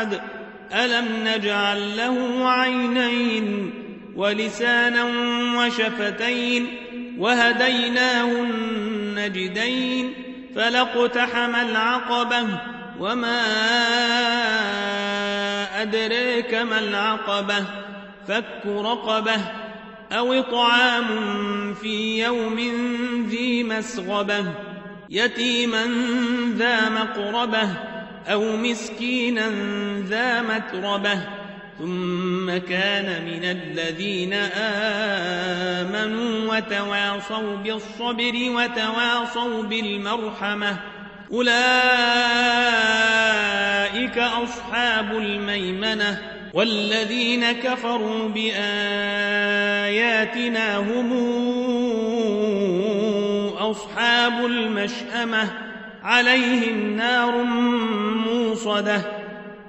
أحد ألم نجعل له عينين ولسانا وشفتين وهديناه النجدين فلاقتحم العقبة وما أدريك ما العقبة فك رقبة أو إطعام في يوم ذي مسغبة يتيما ذا مقربة أو مسكينا ذا متربة ثم كان من الذين آمنوا وتواصوا بالصبر وتواصوا بالمرحمة أولئك أصحاب الميمنة والذين كفروا بآياتنا هم أصحاب المشأمة عليهم نار موصدة